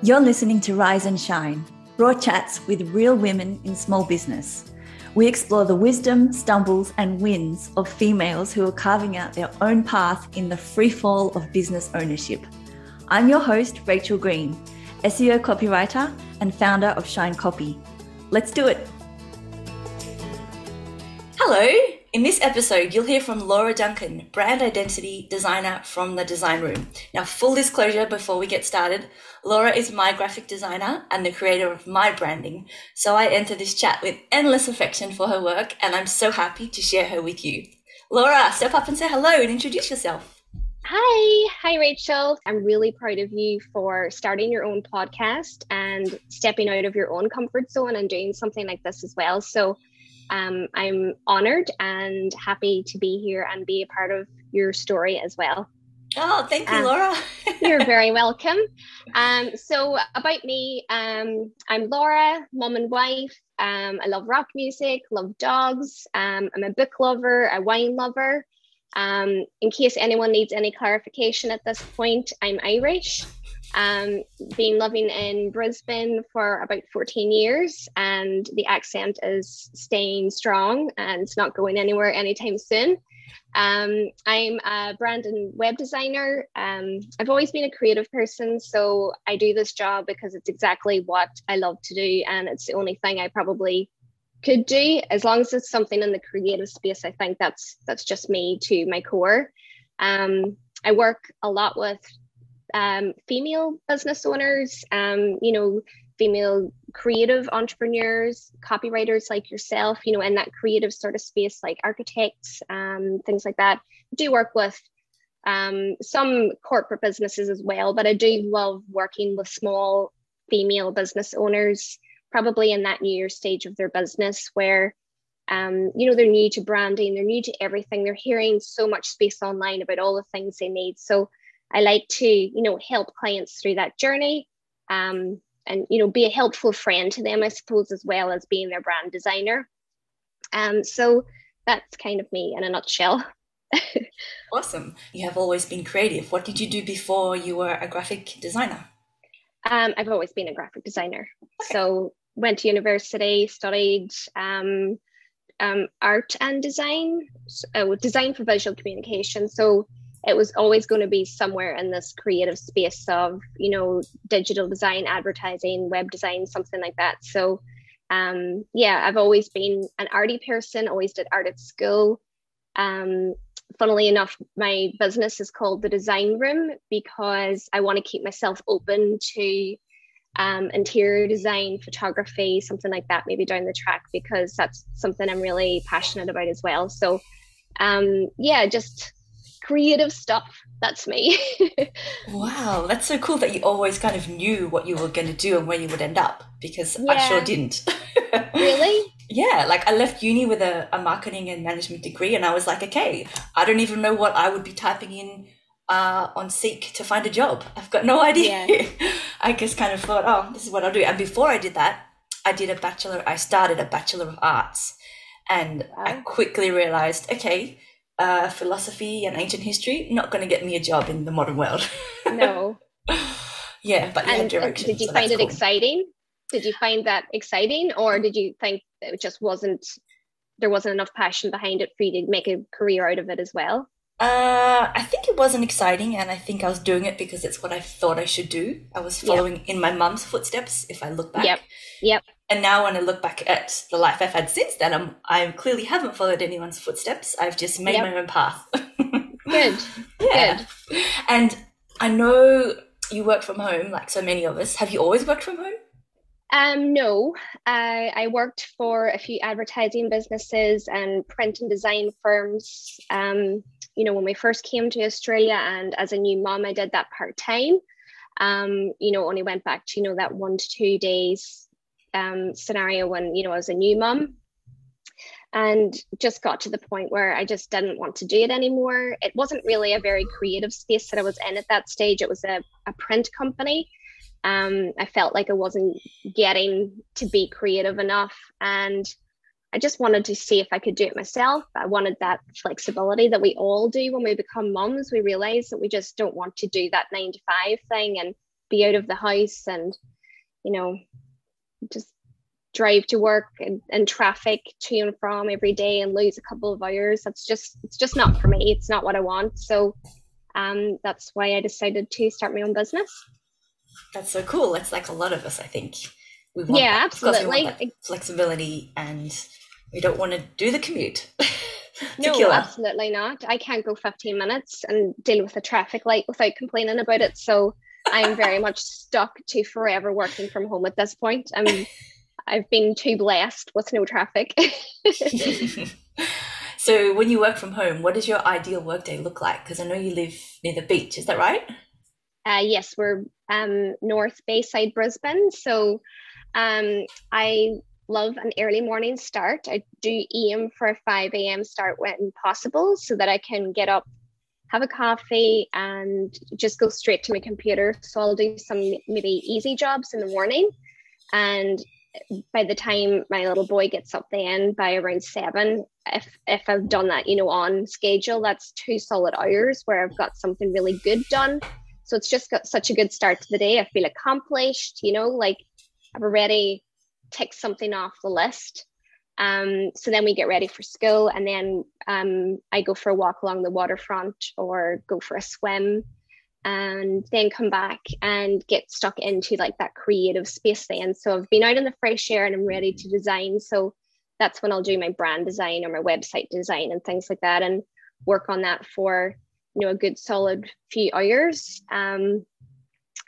You're listening to Rise and Shine, raw chats with real women in small business. We explore the wisdom, stumbles, and wins of females who are carving out their own path in the free fall of business ownership. I'm your host, Rachel Green, SEO copywriter and founder of Shine Copy. Let's do it. Hello. In this episode, you'll hear from Laura Duncan, brand identity designer from the Design Room. Now, full disclosure before we get started, Laura is my graphic designer and the creator of my branding. So I enter this chat with endless affection for her work, and I'm so happy to share her with you. Laura, step up and say hello and introduce yourself. Hi, hi Rachel. I'm really proud of you for starting your own podcast and stepping out of your own comfort zone and doing something like this as well. So um, I'm honored and happy to be here and be a part of your story as well. Oh, thank you, um, Laura. you're very welcome. Um, so about me, um, I'm Laura, mom and wife. Um, I love rock music, love dogs. Um, I'm a book lover, a wine lover. Um, in case anyone needs any clarification at this point, I'm Irish. Um, been living in Brisbane for about 14 years, and the accent is staying strong and it's not going anywhere anytime soon. Um, I'm a brand and web designer. Um, I've always been a creative person, so I do this job because it's exactly what I love to do, and it's the only thing I probably could do as long as it's something in the creative space. I think that's that's just me to my core. Um, I work a lot with um, female business owners, um, you know, female creative entrepreneurs, copywriters like yourself, you know, in that creative sort of space, like architects, um, things like that. I do work with um, some corporate businesses as well, but I do love working with small female business owners, probably in that newer stage of their business where um, you know, they're new to branding, they're new to everything. They're hearing so much space online about all the things they need. So I like to, you know, help clients through that journey um, and, you know, be a helpful friend to them, I suppose, as well as being their brand designer. Um, so that's kind of me in a nutshell. awesome. You have always been creative. What did you do before you were a graphic designer? Um, I've always been a graphic designer. Okay. So went to university, studied um, um, art and design, uh, design for visual communication. So it was always going to be somewhere in this creative space of you know digital design advertising web design something like that. So um yeah i've always been an arty person always did art at school. Um funnily enough my business is called the design room because i want to keep myself open to um, interior design photography something like that maybe down the track because that's something i'm really passionate about as well. So um yeah just creative stuff. That's me. wow, that's so cool that you always kind of knew what you were going to do and where you would end up because yeah. I sure didn't. really? Yeah, like I left uni with a, a marketing and management degree, and I was like, okay, I don't even know what I would be typing in uh, on Seek to find a job. I've got no idea. Yeah. I just kind of thought, oh, this is what I'll do. And before I did that, I did a bachelor. I started a bachelor of arts, and wow. I quickly realized, okay, uh, philosophy and ancient history, not going to get me a job in the modern world. no. Yeah, but and, direction. Did you so find it cool. exciting? Did you find that exciting, or did you think it just wasn't? There wasn't enough passion behind it for you to make a career out of it as well. Uh, I think it wasn't exciting, and I think I was doing it because it's what I thought I should do. I was following yep. in my mum's footsteps. If I look back, yep, yep. And now, when I look back at the life I've had since then, I'm, I clearly haven't followed anyone's footsteps. I've just made yep. my own path. Good. Yeah. Good. And I know you work from home, like so many of us. Have you always worked from home? Um, no, I, I worked for a few advertising businesses and print and design firms. Um, you know, when we first came to Australia, and as a new mom, I did that part time. Um, you know, only went back to you know that one to two days um, scenario when you know I was a new mom, and just got to the point where I just didn't want to do it anymore. It wasn't really a very creative space that I was in at that stage. It was a, a print company um, I felt like I wasn't getting to be creative enough. And I just wanted to see if I could do it myself. I wanted that flexibility that we all do when we become moms. We realize that we just don't want to do that nine to five thing. And be out of the house and you know just drive to work and, and traffic to and from every day and lose a couple of hours. That's just it's just not for me. It's not what i want. So um that's why i decided to start my own business. That's so cool. It's like a lot of us i think. We want yeah absolutely. want flexibility and we don't want to do the commute no absolutely not. I can't go 15 minutes and deal with a traffic light without complaining about it. So i'm very much stuck to forever working from home at this point i'm I've been too blessed with no traffic. so, when you work from home, what does your ideal workday look like? Because I know you live near the beach, is that right? Uh, yes, we're um, North Bayside, Brisbane. So, um, I love an early morning start. I do aim for a 5 a.m. start when possible so that I can get up, have a coffee, and just go straight to my computer. So, I'll do some maybe easy jobs in the morning and by the time my little boy gets up then by around seven, if if I've done that, you know, on schedule, that's two solid hours where I've got something really good done. So it's just got such a good start to the day. I feel accomplished, you know, like I've already ticked something off the list. Um, so then we get ready for school, and then um, I go for a walk along the waterfront or go for a swim and then come back and get stuck into like that creative space then. So I've been out in the fresh air and I'm ready to design. So that's when I'll do my brand design or my website design and things like that and work on that for you know a good solid few hours. Um,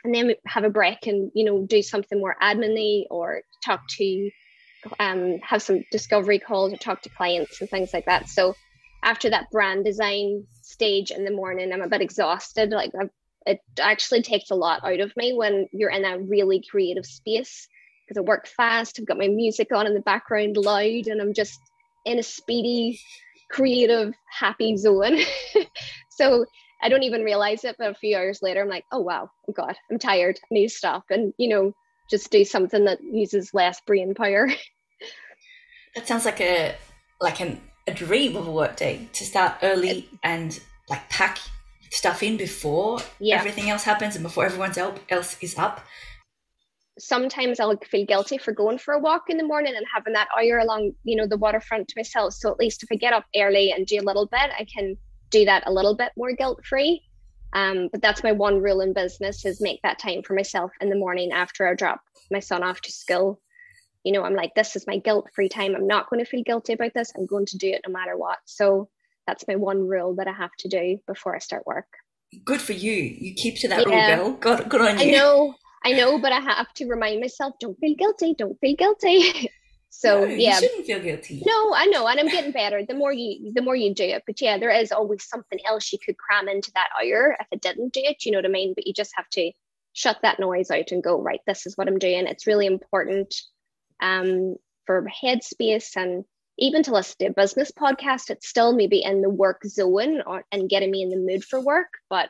and then have a break and you know do something more adminy or talk to um, have some discovery calls or talk to clients and things like that. So after that brand design stage in the morning, I'm a bit exhausted. Like I've it actually takes a lot out of me when you're in a really creative space because I work fast. I've got my music on in the background loud, and I'm just in a speedy, creative, happy zone. so I don't even realize it, but a few hours later, I'm like, oh wow, oh god, I'm tired. I need to stop and you know just do something that uses less brain power. that sounds like a like an a dream of a workday to start early and like pack stuff in before yeah. everything else happens and before everyone else is up sometimes I'll feel guilty for going for a walk in the morning and having that hour along, you know, the waterfront to myself. So at least if I get up early and do a little bit, I can do that a little bit more guilt free. Um, but that's my one rule in business is make that time for myself in the morning after I drop my son off to school. You know, I'm like, this is my guilt free time. I'm not going to feel guilty about this. I'm going to do it no matter what. So that's my one rule that I have to do before I start work. Good for you. You keep to that yeah. rule, girl. Good, good on you. I know, I know, but I have to remind myself, don't feel guilty, don't feel guilty. so no, yeah, you shouldn't feel guilty. No, I know, and I'm getting better. The more you, the more you do it. But yeah, there is always something else you could cram into that hour if it didn't do it. You know what I mean? But you just have to shut that noise out and go right. This is what I'm doing. It's really important um, for headspace and even to listen to a business podcast, it's still maybe in the work zone or and getting me in the mood for work, but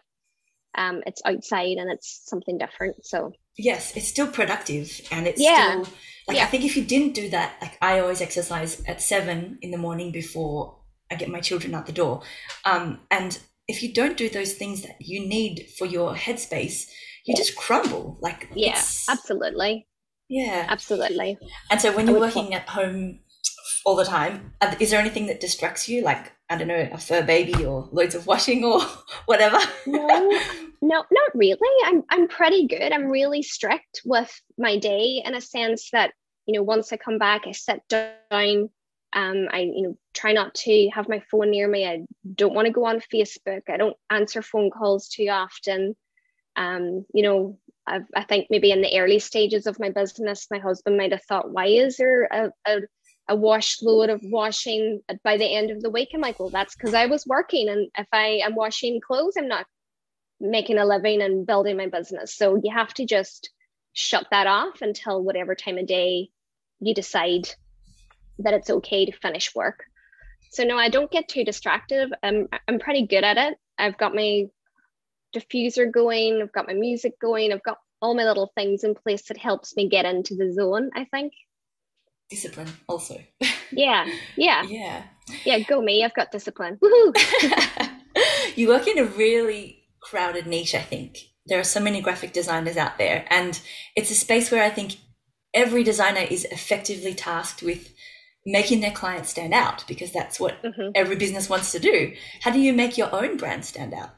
um, it's outside and it's something different. So yes, it's still productive and it's yeah. still like yeah. I think if you didn't do that, like I always exercise at seven in the morning before I get my children out the door, um, and if you don't do those things that you need for your headspace, you just crumble. Like yeah, absolutely. Yeah, absolutely. And so when you're working at home all the time. Is there anything that distracts you, like I don't know, a fur baby or loads of washing or whatever? no, no, not really. I'm I'm pretty good. I'm really strict with my day in a sense that you know once I come back, I sit down. Um, I you know try not to have my phone near me. I don't want to go on Facebook. I don't answer phone calls too often. Um, you know, I've, i think maybe in the early stages of my business, my husband might have thought, why is there a, a a wash load of washing by the end of the week. I'm like, well, that's because I was working. And if I am washing clothes, I'm not making a living and building my business. So you have to just shut that off until whatever time of day you decide that it's okay to finish work. So no, I don't get too distracted. I'm I'm pretty good at it. I've got my diffuser going, I've got my music going, I've got all my little things in place that helps me get into the zone, I think discipline also. Yeah, yeah, yeah, yeah. Go me! I've got discipline. Woohoo. You work in a really crowded niche, I think. there are so many graphic designers out there, and it's a space where I think every designer is effectively tasked with making their clients stand out because that's what mm-hmm. every business wants to do. How do you make your own brand stand out?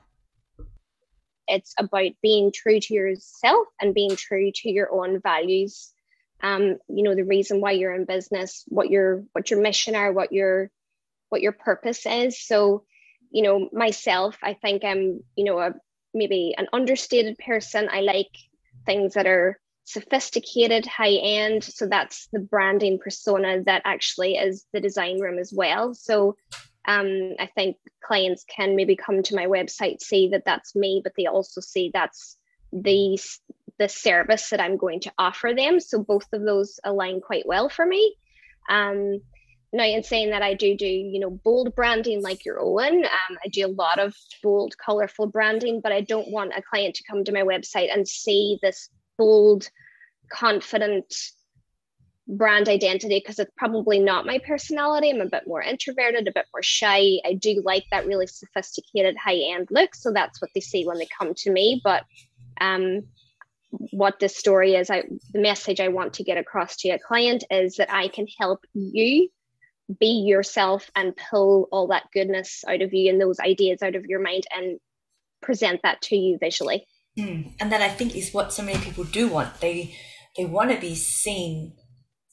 It's about being true to yourself and being true to your own values. Um, you know, the reason why you're in business, what your what your mission are, what your what your purpose is. So, you know, myself, I think I'm, you know, a maybe an understated person. I like things that are sophisticated, high end. So that's the branding persona that actually is the design room as well. So um, I think clients can maybe come to my website, see that that's me, but they also see that's the the service that I'm going to offer them. So both of those align quite well for me. Um, now in saying that i do do you know bold branding like your own um, i do a lot of bold colorful branding but i don't want a client to come to my website and see this bold confident brand identity because it's probably not my personality. I'm a bit more introverted a bit more shy. I do like that really sophisticated high end look so that's what they see when they come to me. But um what this story is i the message i want to get across to your client is that i can help you be yourself and pull all that goodness out of you and those ideas out of your mind and present that to you visually. Mm. And that I think is what so many people do want. They they want to be seen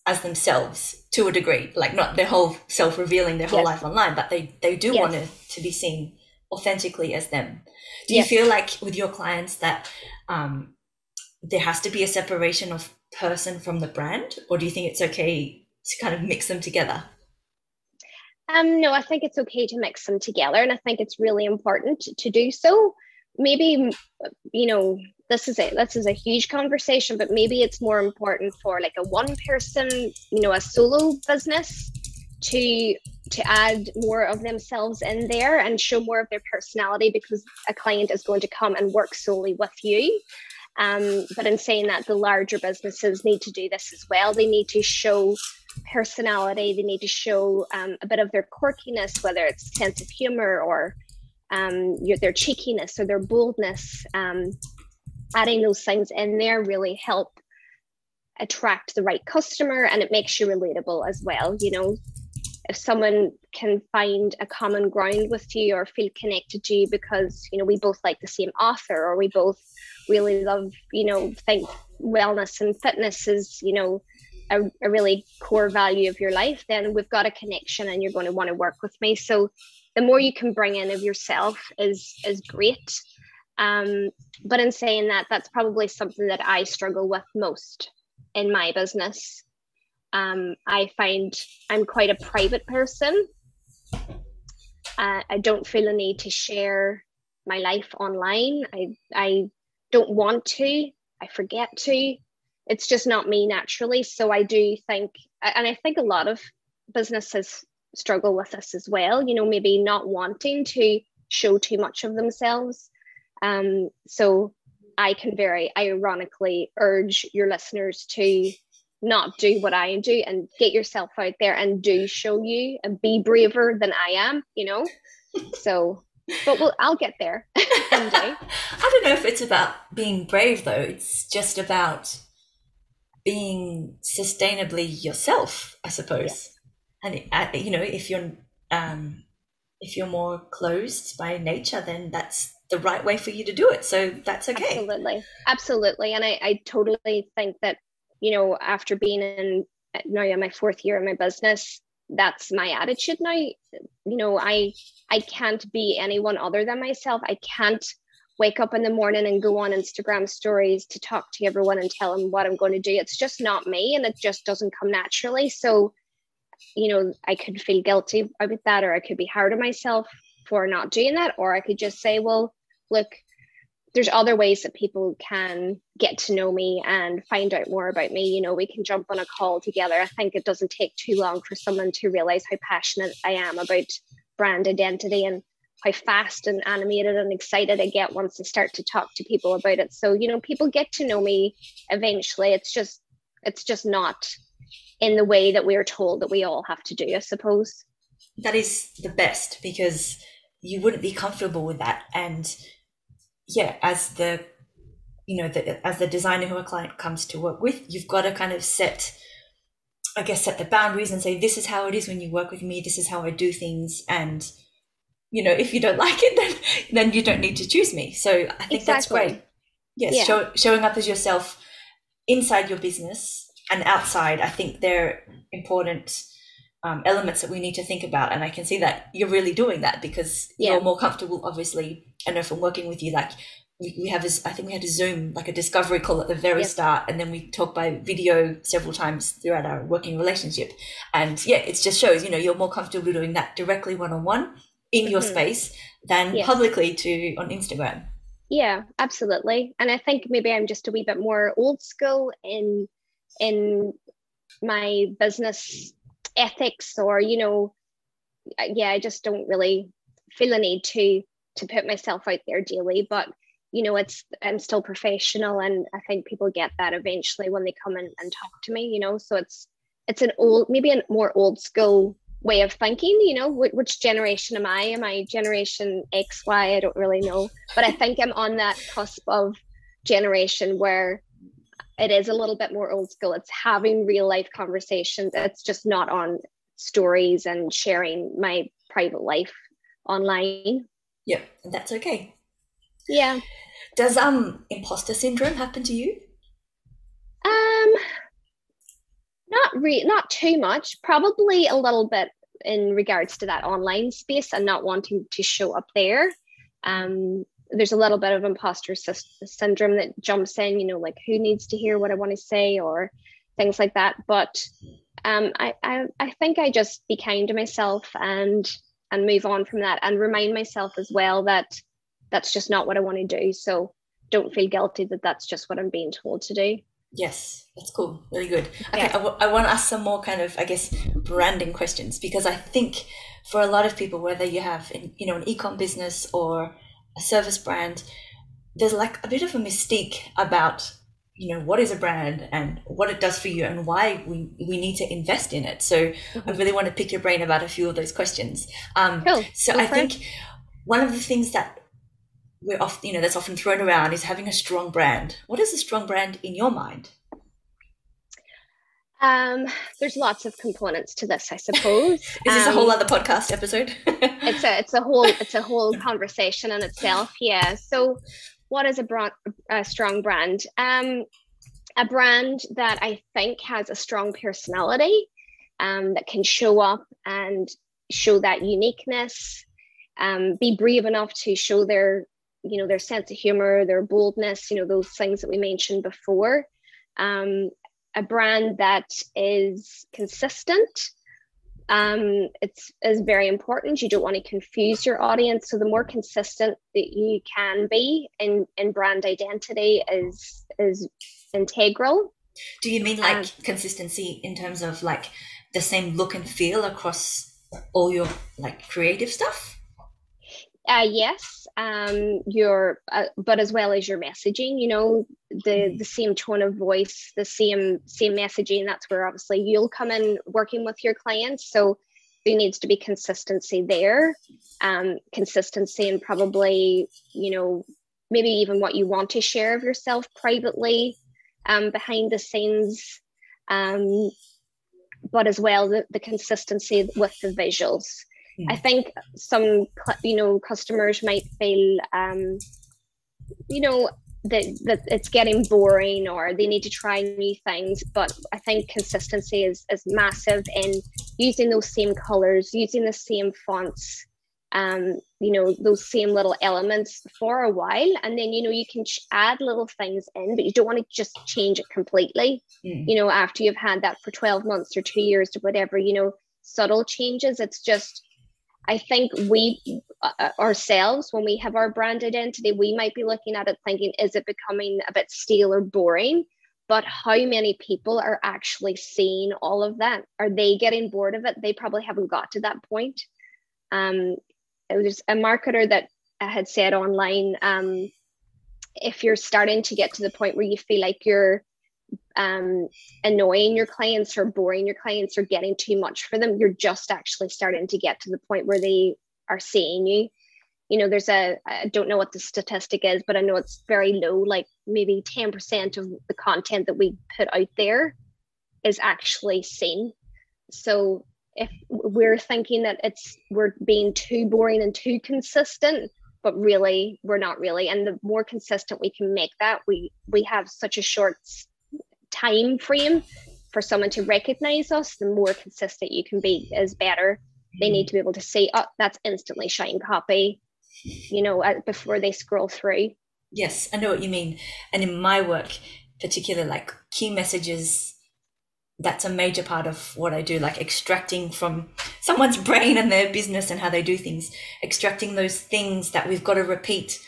as themselves to a degree, like not their whole self revealing their whole yes. life online, but they they do yes. want to, to be seen authentically as them. Do you feel like with your clients that um, there has to be a separation of person from the brand, or do you think it's okay to kind of mix them together? Um, no, I think it's okay to mix them together, and I think it's really important to do so. Maybe, you know, this is a this is a huge conversation, but maybe it's more important for like a one person, you know, a solo business to to add more of themselves in there and show more of their personality because a client is going to come and work solely with you. Um, but in saying that, the larger businesses need to do this as well. They need to show personality. They need to show um, a bit of their quirkiness, whether it's sense of humor or um, your, their cheekiness or their boldness. Um, adding those things in there really help attract the right customer, and it makes you relatable as well. You know, if someone can find a common ground with you or feel connected to you because you know we both like the same author or we both really love you know think wellness and fitness is you know a, a really core value of your life, then we've got a connection and you're going to want to work with me. So the more you can bring in of yourself is is great. Um, but in saying that, that's probably something that I struggle with most in my business. Um, I find I'm quite a private person. Uh, I don't feel a need to share my life online. I I don't want to. I forget to it's just not me naturally. So I do think, and I think a lot of businesses struggle with this as well, you know, maybe not wanting to show too much of themselves. Um, so I can very ironically urge your listeners to not do what I do and get yourself out there and do show you and be braver than I am, you know? So, but we'll, I'll get there I don't know if it's about being brave though. It's just about being sustainably yourself, I suppose. And uh, you know, if you're um, if you're more closed by nature, then that's the right way for you to do it. So that's okay. Absolutely, absolutely. And I, I totally think that you know, after being in now yeah, my fourth year in my business, that's my attitude now. You know, I I can't be anyone other than myself. I can't wake up in the morning and go on Instagram stories to talk to everyone and tell them what I'm going to do. It's just not me and it just doesn't come naturally. So, you know, I could feel guilty about that, or I could be hard on myself for not doing that, or I could just say, well, look, there's other ways that people can get to know me and find out more about me. You know, we can jump on a call together. I think it doesn't take too long for someone to realize how passionate I am about brand identity and how fast and animated and excited I get once I start to talk to people about it. So, you know, people get to know me eventually. It's just it's just not in the way that we're told that we all have to do, I suppose. That is the best because you wouldn't be comfortable with that. And yeah, as the you know, the, as the designer who a client comes to work with, you've got to kind of set, I guess, set the boundaries and say, this is how it is when you work with me. This is how I do things. And, you know, if you don't like it, then, then you don't need to choose me. So I think exactly. that's great. Yes. Yeah. Show, showing up as yourself inside your business and outside, I think they're important um, elements that we need to think about. And I can see that you're really doing that because yeah. you're more comfortable, obviously. I know from working with you, like we, we have this, I think we had a Zoom, like a discovery call at the very yep. start. And then we talk by video several times throughout our working relationship. And yeah, it just shows, you know, you're more comfortable doing that directly one on one in your mm-hmm. space than publicly to on Instagram. Yeah, absolutely. And I think maybe I'm just a wee bit more old school in in my business ethics or you know yeah i just don't really feel a need to to put myself out there daily. But you know it's i'm still professional and i think people get that eventually when they come in and talk to me you know. So it's it's an old maybe a more old school way of thinking you know which generation am i? Am i generation x y? I don't really know. But i think i'm on that cusp of generation where it is a little bit more old school. It's having real life conversations. It's just not on stories and sharing my private life online. Yep, and that's okay. Yeah. Does um imposter syndrome happen to you? Um not re not too much. Probably a little bit in regards to that online space and not wanting to show up there. Um there's a little bit of imposter syndrome that jumps in, you know, like who needs to hear what I want to say or things like that. But um, I, I, I think I just be kind to myself and and move on from that and remind myself as well that that's just not what I want to do. So don't feel guilty that that's just what I'm being told to do. Yes, that's cool. Really good. Okay, yeah. I, w- I want to ask some more kind of, I guess, branding questions because I think for a lot of people, whether you have, you know, an ecom business or service brand, there's like a bit of a mystique about you know what is a brand and what it does for you and why we, we need to invest in it. So mm-hmm. i really want to pick your brain about a few of those questions. Um, cool. so i think one of the things that we're often you know that's often thrown around is having a strong brand. What is a strong brand in your mind um, there's lots of components to this, I suppose. Is this um, a whole other podcast episode? it's a it's a whole it's a whole conversation in itself. Yeah. So, what is a, a strong brand? Um, a brand that I think has a strong personality, um, that can show up and show that uniqueness, um, be brave enough to show their you know their sense of humor, their boldness, you know those things that we mentioned before. Um, a brand that is consistent. Um, it's is very important. You don't want to confuse your audience. So the more consistent that you can be in, in brand identity is is integral. Do you mean like um, consistency in terms of like the same look and feel across all your like creative stuff? Uh, yes, um, your uh, but as well as your messaging, you know, the mm-hmm. the same tone of voice, the same same messaging. That's where obviously you'll come in working with your clients. So there needs to be consistency there, um, consistency and probably you know maybe even what you want to share of yourself privately, um, behind the scenes, um, but as well the, the consistency with the visuals. I think some you know customers might feel um, you know that that it's getting boring or they need to try new things. But I think consistency is is massive in using those same colors, using the same fonts, um, you know, those same little elements for a while, and then you know you can add little things in, but you don't want to just change it completely. Mm. You know, after you've had that for twelve months or two years or whatever, you know, subtle changes. It's just I think we uh, uh, ourselves, when we have our brand identity, we might be looking at it thinking, is it becoming a bit stale or boring? But how many people are actually seeing all of that? Are they getting bored of it? They probably haven't got to that point. Um, it was a marketer that had said online, um, if you're starting to get to the point where you feel like you're um, annoying your clients or boring your clients or getting too much for them, you're just actually starting to get to the point where they are seeing you. you know there's a i don't know what the statistic is but i know it's very low like maybe 10% of the content that we put out there is actually seen so if we're thinking that it's we're being too boring and too consistent but really we're not really and the more consistent we can make that we we have such a short time frame for someone to recognize us the more consistent you can be is better. They need to be able to say oh that's instantly shine copy you know before they scroll through. Yes i know what you mean. And in my work particular like key messages that's a major part of what I do, like extracting from someone's brain and their business and how they do things, extracting those things that we've got to repeat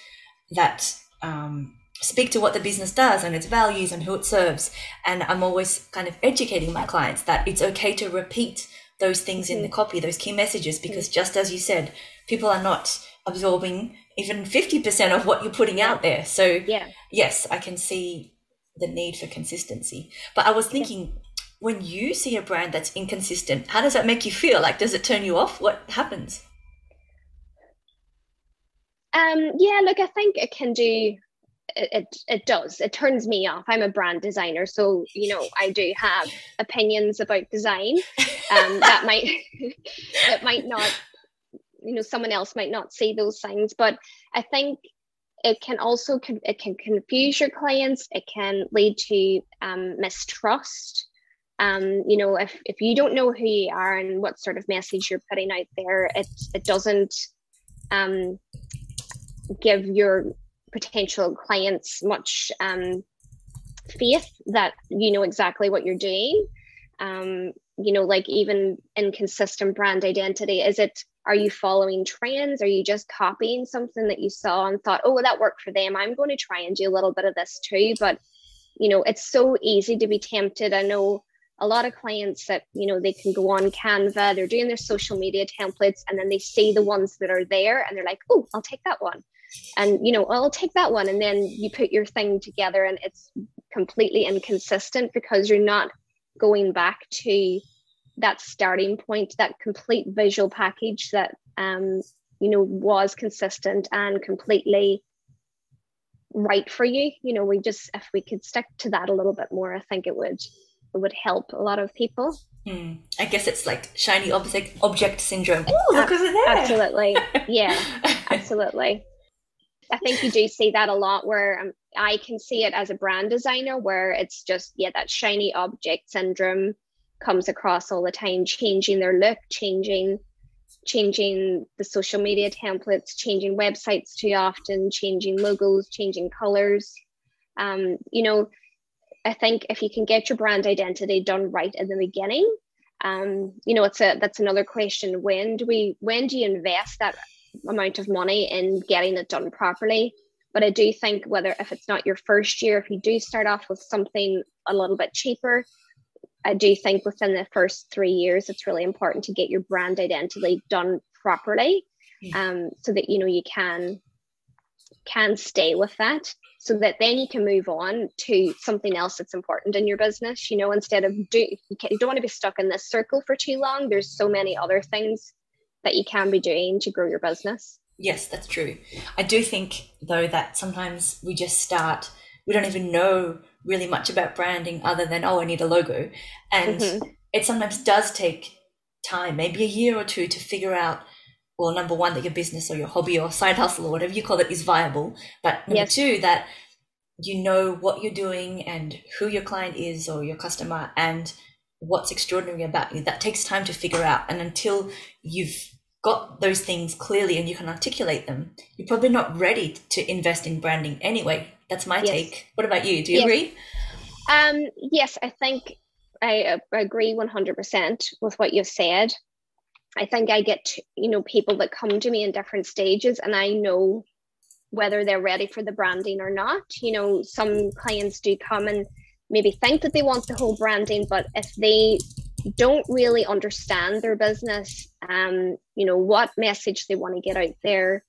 that um, speak to what the business does and its values and who it serves. And I'm always kind of educating my clients that it's okay to repeat those things in the mm-hmm. copy, those key messages, because just as you said, people are not absorbing even 50% of what you're putting out there. So, yeah. yes, I can see the need for consistency. But I was thinking, when you see a brand that's inconsistent, how does that make you feel? Like, does it turn you off? What happens? Um, yeah, look, I think it can do. It, it, does. It turns me off. I'm a brand designer, so you know I do have opinions about design. Um, that might it might not, you know, someone else might not see those things, but I think it can also it can confuse your clients. It can lead to um, mistrust um, you know, if, if you don't know who you are and what sort of message you're putting out there, it, it doesn't um, give your potential clients much um, faith that you know exactly what you're doing. Um, you know, like even inconsistent brand identity, is it, are you following trends? Are you just copying something that you saw and thought, oh, well, that worked for them? I'm going to try and do a little bit of this too. But, you know, it's so easy to be tempted. I know a lot of clients that you know they can go on canva they're doing their social media templates and then they see the ones that are there and they're like oh i'll take that one and you know i'll take that one and then you put your thing together and it's completely inconsistent because you're not going back to that starting point that complete visual package that um you know was consistent and completely right for you you know we just if we could stick to that a little bit more i think it would would help a lot of people. Hmm. I guess it's like shiny object object syndrome. Oh, look over there! Absolutely, yeah, absolutely. I think you do see that a lot where um, I can see it as a brand designer where it's just yeah that shiny object syndrome comes across all the time, changing their look, changing changing the social media templates, changing websites too often, changing logos, changing colors. Um, you know, I think if you can get your brand identity done right in the beginning, um, you know, it's a that's another question. When do we when do you invest that amount of money in getting it done properly? But I do think whether if it's not your first year, if you do start off with something a little bit cheaper, I do think within the first three years, it's really important to get your brand identity done properly, um, so that you know you can can stay with that so that then you can move on to something else that's important in your business. You know instead of do you, you don't want to be stuck in this circle for too long. There's so many other things that you can be doing to grow your business yes that's true i do think though that sometimes we just start we don't even know really much about branding other than oh i need a logo and mm-hmm. it sometimes does take time maybe a year or two to figure out well, number one, that your business or your hobby or side hustle or whatever you call it is viable. But number yes. two, that you know what you're doing and who your client is or your customer and what's extraordinary about you. That takes time to figure out. And until you've got those things clearly and you can articulate them, you're probably not ready to invest in branding anyway. That's my yes. take. What about you? Do you yes. agree? Um, yes, I think I, I agree 100% with what you've said. I think I get, you know, people that come to me in different stages and I know whether they're ready for the branding or not. You know, some clients do come and maybe think that they want the whole branding, but if they don't really understand their business, um, you know, what message they want to get out there,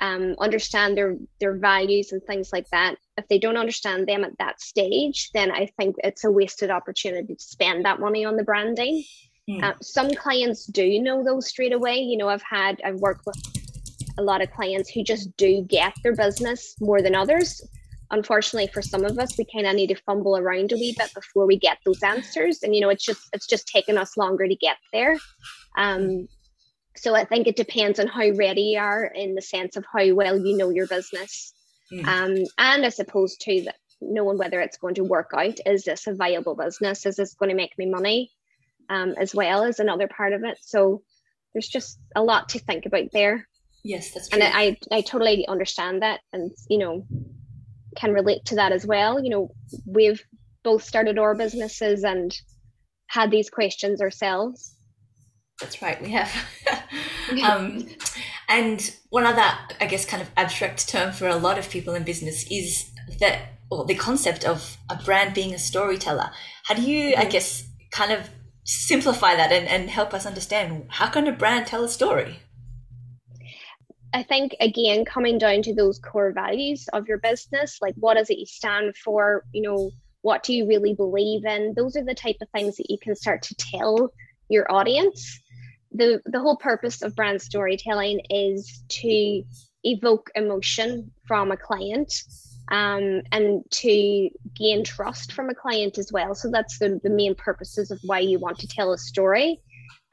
um, understand their their values and things like that. If they don't understand them at that stage, then I think it's a wasted opportunity to spend that money on the branding. Mm. Uh, some clients do know those straight away. You know, I've had, I've worked with a lot of clients who just do get their business more than others. Unfortunately, for some of us, we kind of need to fumble around a wee bit before we get those answers, and you know, it's just it's just taken us longer to get there. Um, so I think it depends on how ready you are in the sense of how well you know your business, mm. um, and I suppose too that knowing whether it's going to work out. Is this a viable business? Is this going to make me money? Um, as well as another part of it. So there's just a lot to think about there. Yes, that's true. And I, I totally understand that and, you know, can relate to that as well. You know, we've both started our businesses and had these questions ourselves. That's right, we have. um, and one other, I guess, kind of abstract term for a lot of people in business is that, or the concept of a brand being a storyteller. How do you, I mm-hmm. guess, kind of simplify that and, and help us understand how can a brand tell a story? I think again coming down to those core values of your business, like what does it stand for? You know, what do you really believe in? Those are the type of things that you can start to tell your audience. The the whole purpose of brand storytelling is to evoke emotion from a client um, and to gain trust from a client as well. So that's the, the main purposes of why you want to tell a story.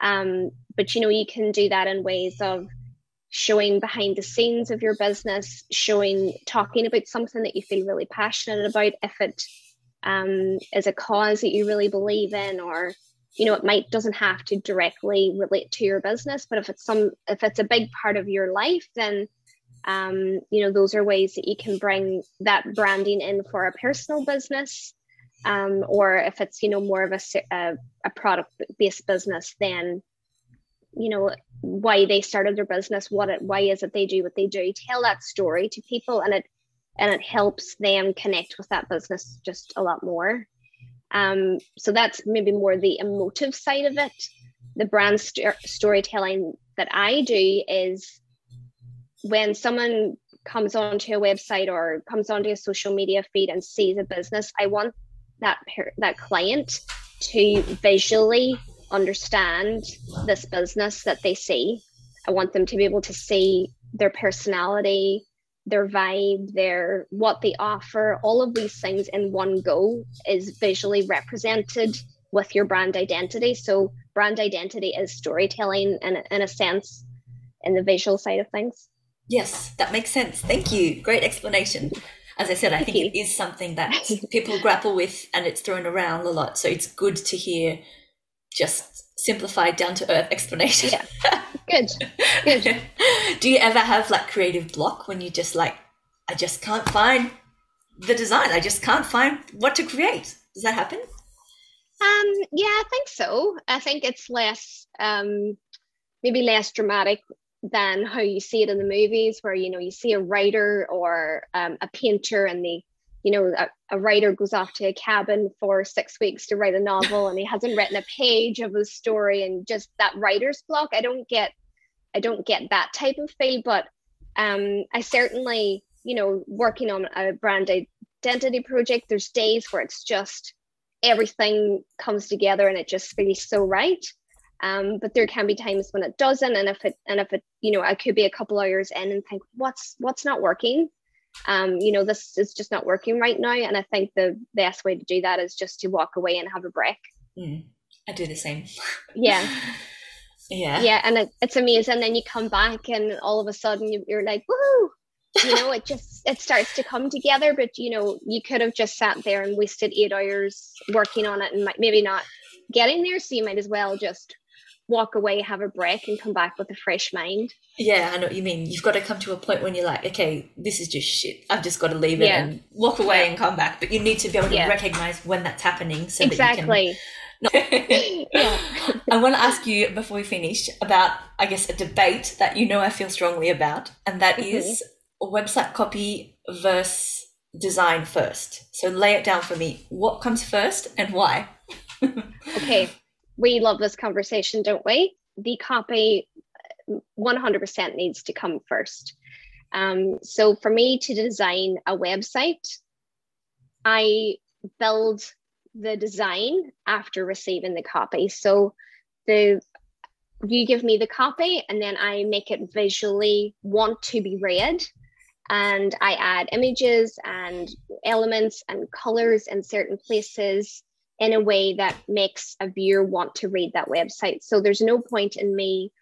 Um, but you know, you can do that in ways of showing behind the scenes of your business, showing, talking about something that you feel really passionate about. If it um, is a cause that you really believe in, or you know, it might doesn't have to directly relate to your business, but if it's some, if it's a big part of your life, then um, you know those are ways that you can bring that branding in for a personal business um, or if it's you know more of a, a, a product based business then you know why they started their business what it why is it they do what they do. Tell that story to people and it and it helps them connect with that business just a lot more. Um, so that's maybe more the emotive side of it. The brand st- storytelling that i do is when someone comes onto a website or comes onto a social media feed and sees a business, I want that that client to visually understand this business that they see. I want them to be able to see their personality, their vibe, their what they offer, all of these things in one go is visually represented with your brand identity. So brand identity is storytelling in, in a sense in the visual side of things. Yes, that makes sense. Thank you. Great explanation. As I said, I think it is something that people grapple with and it's thrown around a lot. So it's good to hear just simplified, down to earth explanation. Yeah. Good. Good. Do you ever have like creative block when you just like, I just can't find the design. I just can't find what to create. Does that happen? Um, yeah, I think so. I think it's less um maybe less dramatic than how you see it in the movies where you know you see a writer or um, a painter and the you know a, a, writer goes off to a cabin for six weeks to write a novel and he hasn't written a page of a story and just that writer's block. I don't get i don't get that type of feel but um i certainly you know working on a brand identity project there's days where it's just everything comes together and it just feels so right. Um, but there can be times when it doesn't and if it and if it you know i could be a couple hours in and think what's what's not working um, you know this is just not working right now and i think the best way to do that is just to walk away and have a break. Mm, i do the same. Yeah. Yeah. Yeah and it, it's amazing. Then you come back and all of a sudden you're like woohoo! You know it just it starts to come together but you know you could have just sat there and wasted eight hours working on it and maybe not getting there so you might as well just walk away, have a break, and come back with a fresh mind. Yeah, I know what you mean. You've got to come to a point when you're like, okay, this is just shit. I've just got to leave it yeah. and walk away and come back. But you need to be able to yeah. recognize when that's happening so exactly. that you can. yeah. I want to ask you before we finish about, I guess, a debate that you know I feel strongly about, and that mm-hmm. is website copy versus design first. So lay it down for me. What comes first and why? okay we love this conversation, don't we? The copy 100% needs to come first. Um, so for me to design a website, I build the design after receiving the copy. So the you give me the copy and then I make it visually want to be read. And I add images and elements and colors in certain places in a way that makes a viewer want to read that website. So there's no point in me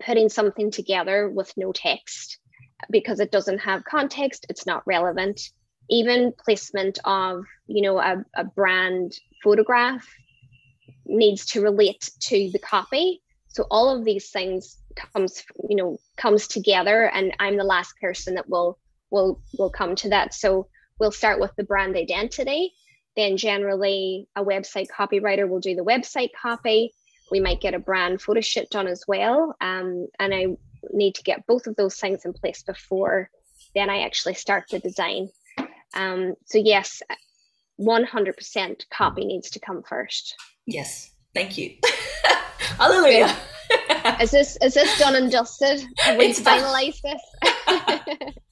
putting something together with no text because it doesn't have context, it's not relevant. Even placement of, you know, a, a brand photograph needs to relate to the copy. So all of these things comes, you know, comes together and I'm the last person that will will will come to that. So we'll start with the brand identity. Then generally a website copywriter will do the website copy. We might get a brand photo shoot done as well. Um, and I need to get both of those things in place before then I actually start the design. Um, so yes, 100% copy needs to come first. Yes, thank you. Hallelujah. is this is this done and dusted? Have we it's finalized done. this?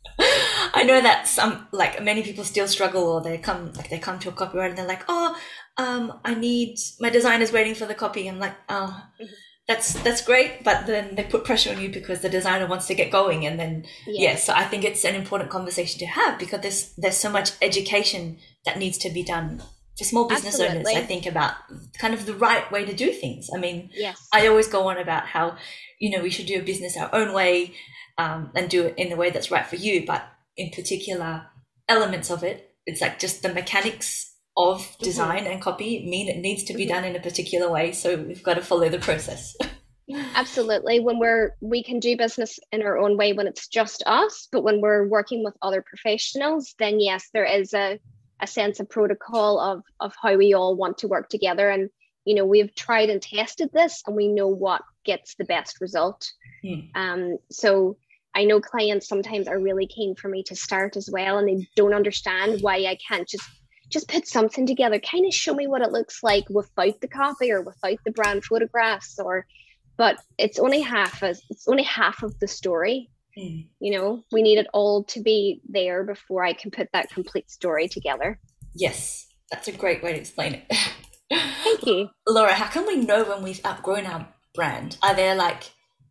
I know that some like many people still struggle or they come like they come to a copywriter and they're like, oh, um, I need my designer's waiting for the copy. I'm like, oh, mm-hmm that's that's great but then they put pressure on you because the designer wants to get going and then yes yeah, so i think it's an important conversation to have because there's there's so much education that needs to be done for small business Absolutely. owners i think about kind of the right way to do things i mean yes i always go on about how you know we should do a business our own way um, and do it in the way that's right for you but in particular elements of it it's like just the mechanics of mm-hmm. design mm-hmm. and copy mean it needs to be mm-hmm. done in a particular way. So we've got to follow the process. Absolutely. When we're we can do business in our own way when it's just us, but when we're working with other professionals, then yes, there is a, a sense of protocol of of how we all want to work together. And you know, we've tried and tested this and we know what gets the best result. Hmm. Um, so I know clients sometimes are really keen for me to start as well, and they don't understand why I can't just just put something together. Kind of show me what it looks like without the copy or without the brand photographs or but it's only half as it's only half of the story. Mm. you know we need it all to be there before i can put that complete story together. Yes that's a great way to explain it. Thank you. Laura how can we know when we've outgrown our brand? Are there like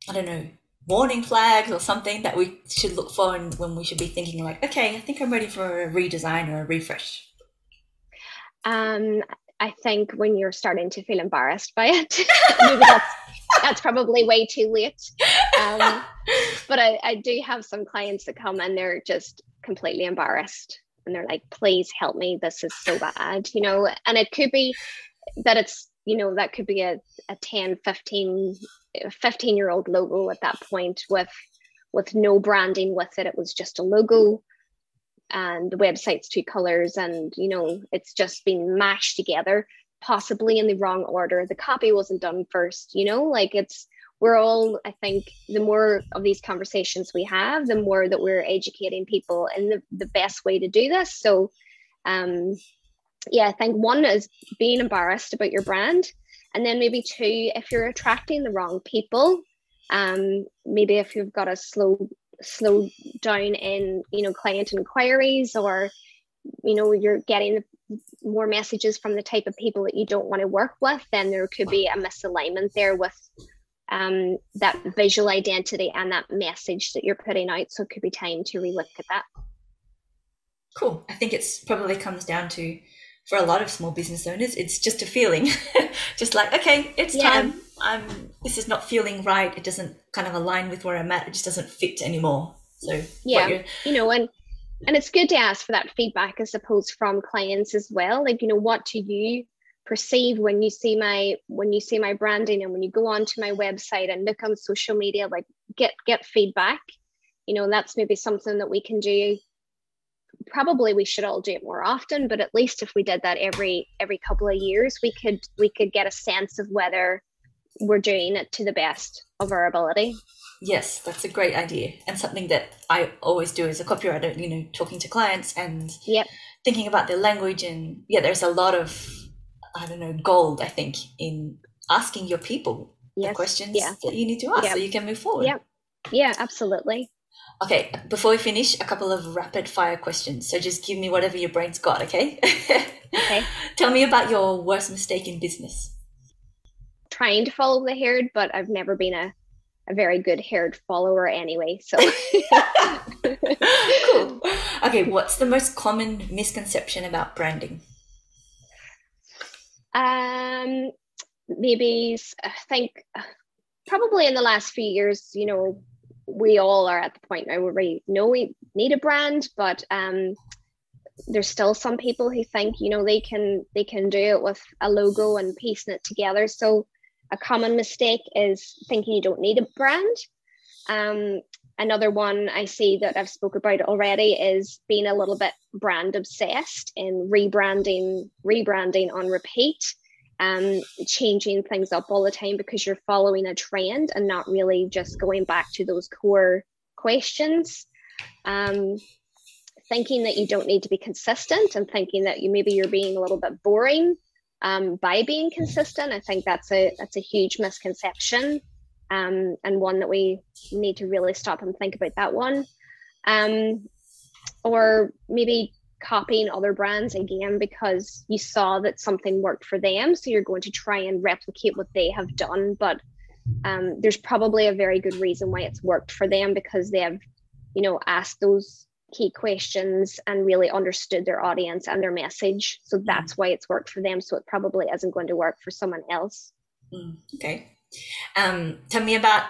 i don't know warning flags or something that we should look for and when we should be thinking like okay i think i'm ready for a redesign or a refresh um, I think when you're starting to feel embarrassed by it, that's, that's probably way too late. Um, but I, I do have some clients that come and they're just completely embarrassed and they're like, please help me. This is so bad, you know, and it could be that it's, you know, that could be a, a 10, 15, 15 year old logo at that point with, with no branding with it. It was just a logo and the website's two colors and you know it's just been mashed together possibly in the wrong order the copy wasn't done first you know like it's we're all i think the more of these conversations we have the more that we're educating people in the, the best way to do this so um yeah i think one is being embarrassed about your brand and then maybe two if you're attracting the wrong people um maybe if you've got a slow slow down in you know client inquiries or you know you're getting more messages from the type of people that you don't want to work with then there could be a misalignment there with um, that visual identity and that message that you're putting out. So it could be time to relook at that. Cool. I think it's probably comes down to for a lot of small business owners it's just a feeling just like okay it's yeah. time I'm this is not feeling right. It doesn't kind of align with where I'm at. It just doesn't fit anymore. So yeah, you know, and and it's good to ask for that feedback, I suppose, from clients as well. Like, you know, what do you perceive when you see my when you see my branding and when you go onto my website and look on social media, like get get feedback. You know, that's maybe something that we can do. Probably we should all do it more often, but at least if we did that every every couple of years, we could we could get a sense of whether we're doing it to the best of our ability. Yes, that's a great idea and something that I always do as a copywriter, you know, talking to clients and yep. thinking about their language. And yeah, there's a lot of, I don't know, gold, I think, in asking your people yes. the questions yeah. that you need to ask yep. so you can move forward. Yeah, yeah, absolutely. Okay, before we finish, a couple of rapid fire questions. So just give me whatever your brain's got, okay? okay. Tell me about your worst mistake in business trying to follow the herd, but I've never been a, a very good herd follower anyway. So cool. Okay, what's the most common misconception about branding? Um, maybe I think probably in the last few years, you know, we all are at the point now where we know we need a brand, but um, there's still some people who think you know they can they can do it with a logo and piecing it together. So a common mistake is thinking you don't need a brand. Um, another one i see that i've spoke about already is being a little bit brand obsessed in rebranding rebranding on repeat um, changing things up all the time because you're following a trend and not really just going back to those core questions um, thinking that you don't need to be consistent and thinking that you maybe you're being a little bit boring um, by being consistent. I think that's a that's a huge misconception um, and one that we need to really stop and think about that one. Um, or maybe copying other brands again because you saw that something worked for them, so you're going to try and replicate what they have done, but um, there's probably a very good reason why it's worked for them because they have, you know, asked those key questions and really understood their audience and their message. So that's why it's worked for them. So it probably isn't going to work for someone else. Mm, okay. Um, tell me about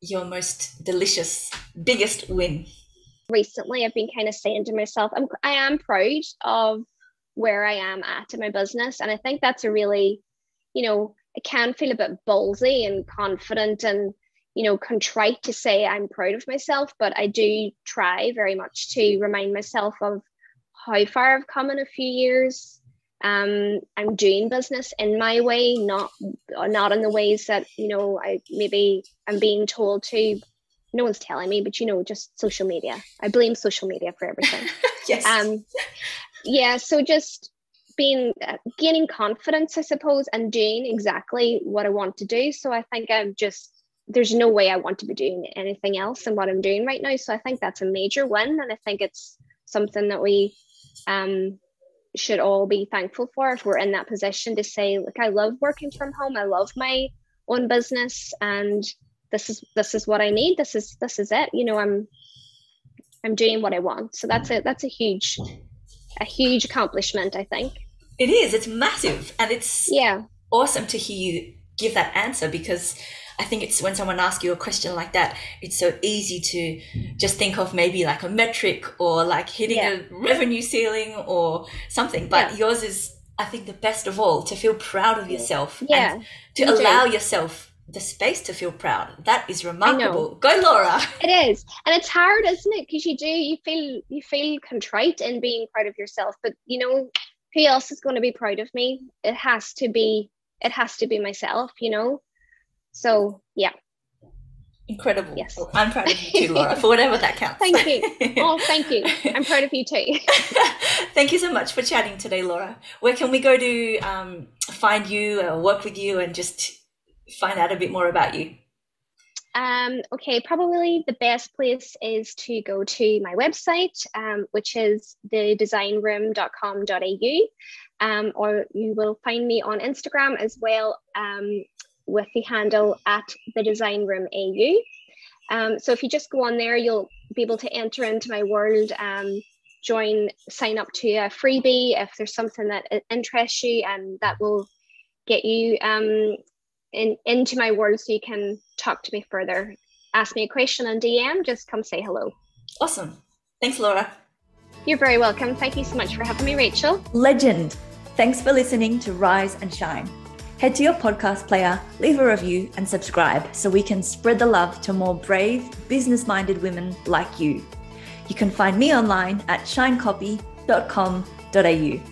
your most delicious, biggest win. Recently, I've been kind of saying to myself, I'm, I am proud of where I am at in my business. And I think that's a really, you know, it can feel a bit ballsy and confident and you know, contrite to say I'm proud of myself, but I do try very much to remind myself of how far I've come in a few years. Um, I'm doing business in my way, not not in the ways that you know I maybe I'm being told to. No one's telling me, but you know, just social media. I blame social media for everything. yes. Um, yeah. So just being uh, gaining confidence, I suppose, and doing exactly what I want to do. So I think I'm just there's no way I want to be doing anything else than what I'm doing right now. So I think that's a major win. And I think it's something that we um, should all be thankful for if we're in that position to say, look, I love working from home. I love my own business and this is this is what I need. This is this is it. You know, I'm I'm doing what I want. So that's a that's a huge a huge accomplishment, I think. It is. It's massive. And it's yeah awesome to hear you give that answer because I think it's when someone asks you a question like that, it's so easy to just think of maybe like a metric or like hitting yeah. a revenue ceiling or something. But yeah. yours is, I think, the best of all to feel proud of yourself yeah. and to allow yourself the space to feel proud. That is remarkable. Go, Laura. It is, and it's hard, isn't it? Because you do, you feel, you feel contrite in being proud of yourself. But you know, who else is going to be proud of me? It has to be, it has to be myself. You know. So yeah. Incredible. Yes. I'm proud of you too, Laura, for whatever that counts. thank you. Oh, thank you. I'm proud of you too. thank you so much for chatting today, Laura. Where can we go to um, find you or work with you and just find out a bit more about you? Um, okay, probably the best place is to go to my website, um, which is thedesignroom.com.au, um, or you will find me on Instagram as well um, with the handle at the design. Um, so if you just go on there, you'll be able to enter into my world, um, join, sign up to a freebie if there's something that interests you, and that will get you um, in, into my world so you can talk to me further. Ask me a question on DM, just come say hello. Awesome. Thanks, Laura. You're very welcome. Thank you so much for having me, Rachel. Legend. Thanks for listening to Rise and Shine. Head to your podcast player, leave a review, and subscribe so we can spread the love to more brave, business minded women like you. You can find me online at shinecopy.com.au.